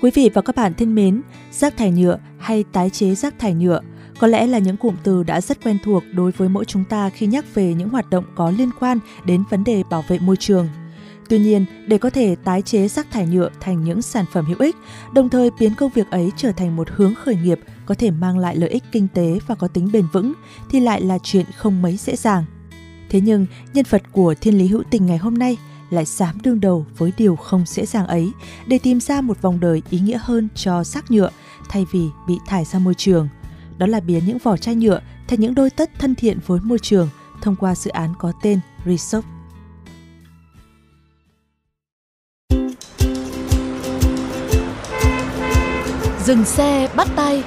Quý vị và các bạn thân mến, rác thải nhựa hay tái chế rác thải nhựa có lẽ là những cụm từ đã rất quen thuộc đối với mỗi chúng ta khi nhắc về những hoạt động có liên quan đến vấn đề bảo vệ môi trường. Tuy nhiên, để có thể tái chế rác thải nhựa thành những sản phẩm hữu ích, đồng thời biến công việc ấy trở thành một hướng khởi nghiệp có thể mang lại lợi ích kinh tế và có tính bền vững thì lại là chuyện không mấy dễ dàng. Thế nhưng, nhân vật của Thiên lý hữu tình ngày hôm nay lại dám đương đầu với điều không dễ dàng ấy để tìm ra một vòng đời ý nghĩa hơn cho rác nhựa thay vì bị thải ra môi trường. Đó là biến những vỏ chai nhựa thành những đôi tất thân thiện với môi trường thông qua dự án có tên Resop Dừng xe, bắt tay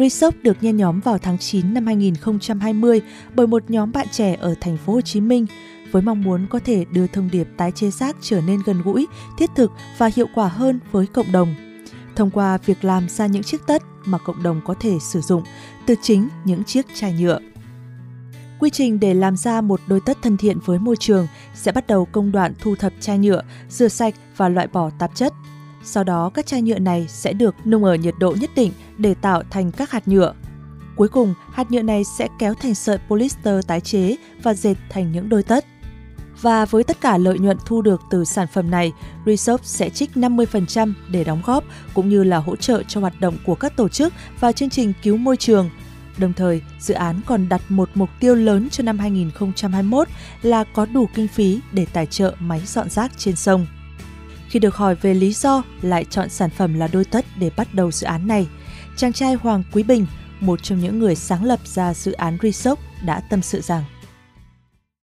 Resoap được nhen nhóm vào tháng 9 năm 2020 bởi một nhóm bạn trẻ ở thành phố Hồ Chí Minh với mong muốn có thể đưa thông điệp tái chế rác trở nên gần gũi, thiết thực và hiệu quả hơn với cộng đồng. Thông qua việc làm ra những chiếc tất mà cộng đồng có thể sử dụng từ chính những chiếc chai nhựa. Quy trình để làm ra một đôi tất thân thiện với môi trường sẽ bắt đầu công đoạn thu thập chai nhựa, rửa sạch và loại bỏ tạp chất. Sau đó các chai nhựa này sẽ được nung ở nhiệt độ nhất định để tạo thành các hạt nhựa. Cuối cùng, hạt nhựa này sẽ kéo thành sợi polyester tái chế và dệt thành những đôi tất. Và với tất cả lợi nhuận thu được từ sản phẩm này, Resop sẽ trích 50% để đóng góp cũng như là hỗ trợ cho hoạt động của các tổ chức và chương trình cứu môi trường. Đồng thời, dự án còn đặt một mục tiêu lớn cho năm 2021 là có đủ kinh phí để tài trợ máy dọn rác trên sông. Khi được hỏi về lý do lại chọn sản phẩm là đôi tất để bắt đầu dự án này, chàng trai Hoàng Quý Bình, một trong những người sáng lập ra dự án Resoc đã tâm sự rằng.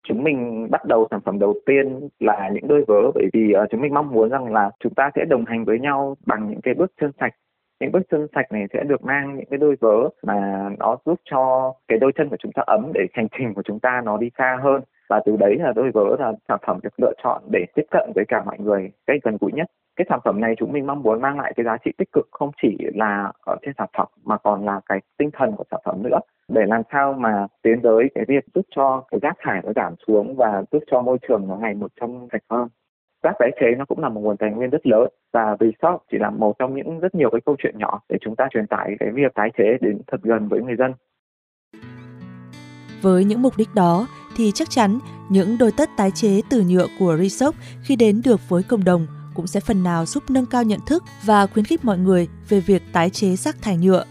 Chúng mình bắt đầu sản phẩm đầu tiên là những đôi vớ bởi vì uh, chúng mình mong muốn rằng là chúng ta sẽ đồng hành với nhau bằng những cái bước chân sạch. Những bước chân sạch này sẽ được mang những cái đôi vớ mà nó giúp cho cái đôi chân của chúng ta ấm để hành trình của chúng ta nó đi xa hơn và từ đấy là tôi vớ là sản phẩm được lựa chọn để tiếp cận với cả mọi người cách gần gũi nhất. Cái sản phẩm này chúng mình mong muốn mang lại cái giá trị tích cực, không chỉ là ở trên sản phẩm mà còn là cái tinh thần của sản phẩm nữa. Để làm sao mà tiến tới cái việc giúp cho cái rác thải nó giảm xuống và giúp cho môi trường nó ngày một trong sạch hơn. Rác tái chế nó cũng là một nguồn tài nguyên rất lớn và Resource chỉ là một trong những rất nhiều cái câu chuyện nhỏ để chúng ta truyền tải cái việc tái chế đến thật gần với người dân. Với những mục đích đó thì chắc chắn những đôi tất tái chế từ nhựa của Resoc khi đến được với cộng đồng cũng sẽ phần nào giúp nâng cao nhận thức và khuyến khích mọi người về việc tái chế rác thải nhựa.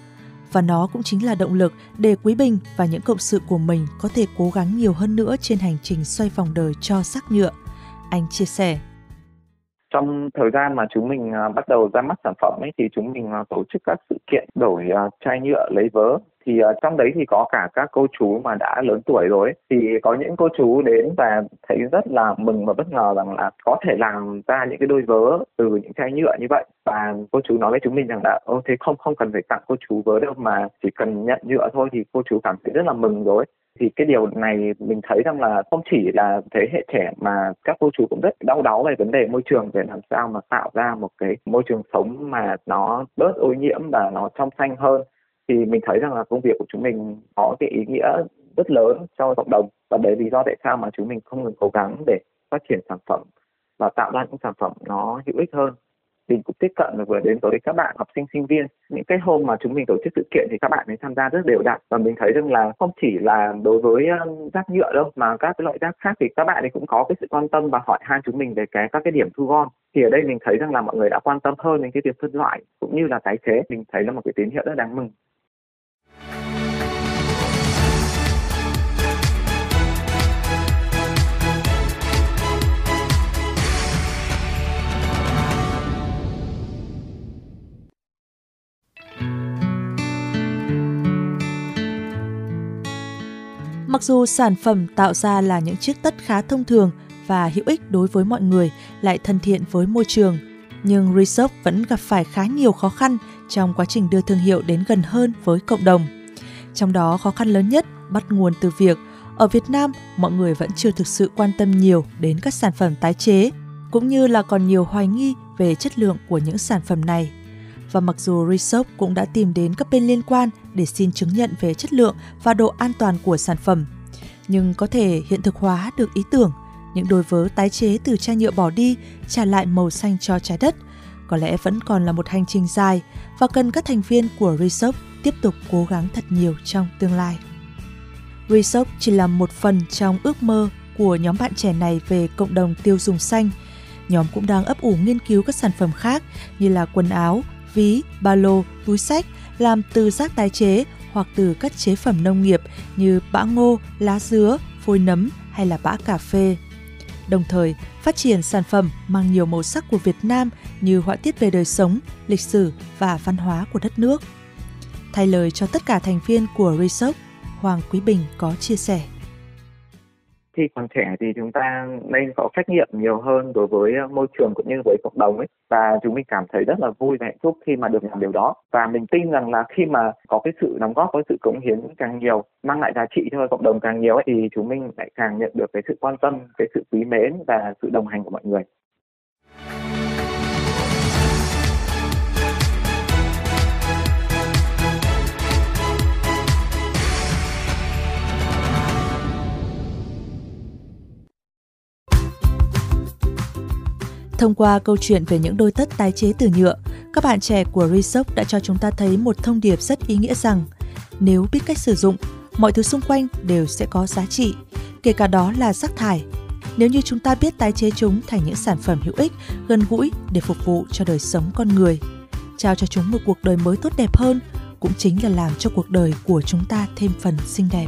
Và nó cũng chính là động lực để Quý Bình và những cộng sự của mình có thể cố gắng nhiều hơn nữa trên hành trình xoay vòng đời cho rác nhựa. Anh chia sẻ. Trong thời gian mà chúng mình à, bắt đầu ra mắt sản phẩm ấy thì chúng mình à, tổ chức các sự kiện đổi à, chai nhựa lấy vớ thì uh, trong đấy thì có cả các cô chú mà đã lớn tuổi rồi ấy. thì có những cô chú đến và thấy rất là mừng và bất ngờ rằng là có thể làm ra những cái đôi vớ từ những chai nhựa như vậy. Và cô chú nói với chúng mình rằng là ô thế không không cần phải tặng cô chú vớ đâu mà chỉ cần nhận nhựa thôi thì cô chú cảm thấy rất là mừng rồi thì cái điều này mình thấy rằng là không chỉ là thế hệ trẻ mà các cô chú cũng rất đau đáu về vấn đề môi trường để làm sao mà tạo ra một cái môi trường sống mà nó bớt ô nhiễm và nó trong xanh hơn thì mình thấy rằng là công việc của chúng mình có cái ý nghĩa rất lớn cho cộng đồng. Và đấy lý do tại sao mà chúng mình không ngừng cố gắng để phát triển sản phẩm và tạo ra những sản phẩm nó hữu ích hơn. Mình cũng tiếp cận vừa đến với các bạn học sinh sinh viên. Những cái hôm mà chúng mình tổ chức sự kiện thì các bạn ấy tham gia rất đều đặn. Và mình thấy rằng là không chỉ là đối với rác nhựa đâu, mà các cái loại rác khác thì các bạn ấy cũng có cái sự quan tâm và hỏi han chúng mình về cái, các cái điểm thu gom. Thì ở đây mình thấy rằng là mọi người đã quan tâm hơn đến cái việc phân loại cũng như là tái chế. Mình thấy là một cái tín hiệu rất đáng mừng. Mặc dù sản phẩm tạo ra là những chiếc tất khá thông thường và hữu ích đối với mọi người, lại thân thiện với môi trường, nhưng Resoft vẫn gặp phải khá nhiều khó khăn trong quá trình đưa thương hiệu đến gần hơn với cộng đồng. Trong đó khó khăn lớn nhất bắt nguồn từ việc ở Việt Nam mọi người vẫn chưa thực sự quan tâm nhiều đến các sản phẩm tái chế, cũng như là còn nhiều hoài nghi về chất lượng của những sản phẩm này. Và mặc dù Resoft cũng đã tìm đến các bên liên quan để xin chứng nhận về chất lượng và độ an toàn của sản phẩm, nhưng có thể hiện thực hóa được ý tưởng những đôi vớ tái chế từ chai nhựa bỏ đi trả lại màu xanh cho trái đất có lẽ vẫn còn là một hành trình dài và cần các thành viên của Resop tiếp tục cố gắng thật nhiều trong tương lai. Resop chỉ là một phần trong ước mơ của nhóm bạn trẻ này về cộng đồng tiêu dùng xanh. Nhóm cũng đang ấp ủ nghiên cứu các sản phẩm khác như là quần áo, ví, ba lô, túi sách làm từ rác tái chế hoặc từ các chế phẩm nông nghiệp như bã ngô, lá dứa, phôi nấm hay là bã cà phê. Đồng thời, phát triển sản phẩm mang nhiều màu sắc của Việt Nam như họa tiết về đời sống, lịch sử và văn hóa của đất nước. Thay lời cho tất cả thành viên của Resoc, Hoàng Quý Bình có chia sẻ khi còn trẻ thì chúng ta nên có trách nhiệm nhiều hơn đối với ờ, môi trường cũng như với cộng đồng ấy. Và chúng mình cảm thấy rất là vui và hạnh phúc khi mà được làm điều đó. Và mình tin rằng là khi mà có cái sự đóng góp có sự cống hiến càng nhiều mang lại giá trị cho cộng đồng càng nhiều ấy, thì chúng mình lại càng nhận được cái sự quan tâm cái sự quý mến và sự đồng hành của mọi người. Thông qua câu chuyện về những đôi tất tái chế từ nhựa, các bạn trẻ của Resoc đã cho chúng ta thấy một thông điệp rất ý nghĩa rằng nếu biết cách sử dụng, mọi thứ xung quanh đều sẽ có giá trị, kể cả đó là rác thải. Nếu như chúng ta biết tái chế chúng thành những sản phẩm hữu ích, gần gũi để phục vụ cho đời sống con người, trao cho chúng một cuộc đời mới tốt đẹp hơn, cũng chính là làm cho cuộc đời của chúng ta thêm phần xinh đẹp.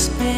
space,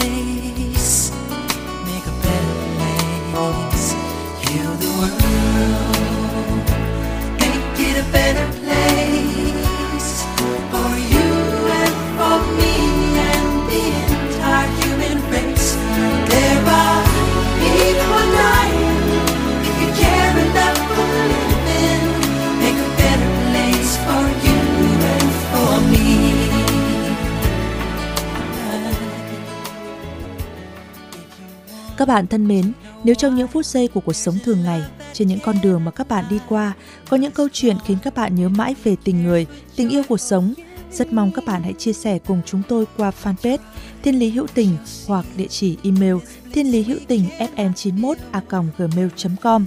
Các bạn thân mến, nếu trong những phút giây của cuộc sống thường ngày, trên những con đường mà các bạn đi qua, có những câu chuyện khiến các bạn nhớ mãi về tình người, tình yêu cuộc sống, rất mong các bạn hãy chia sẻ cùng chúng tôi qua fanpage Thiên Lý Hữu Tình hoặc địa chỉ email thiên lý hữu tình fm91 a gmail.com.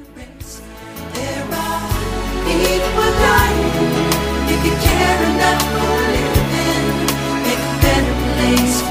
care enough for living, make a better place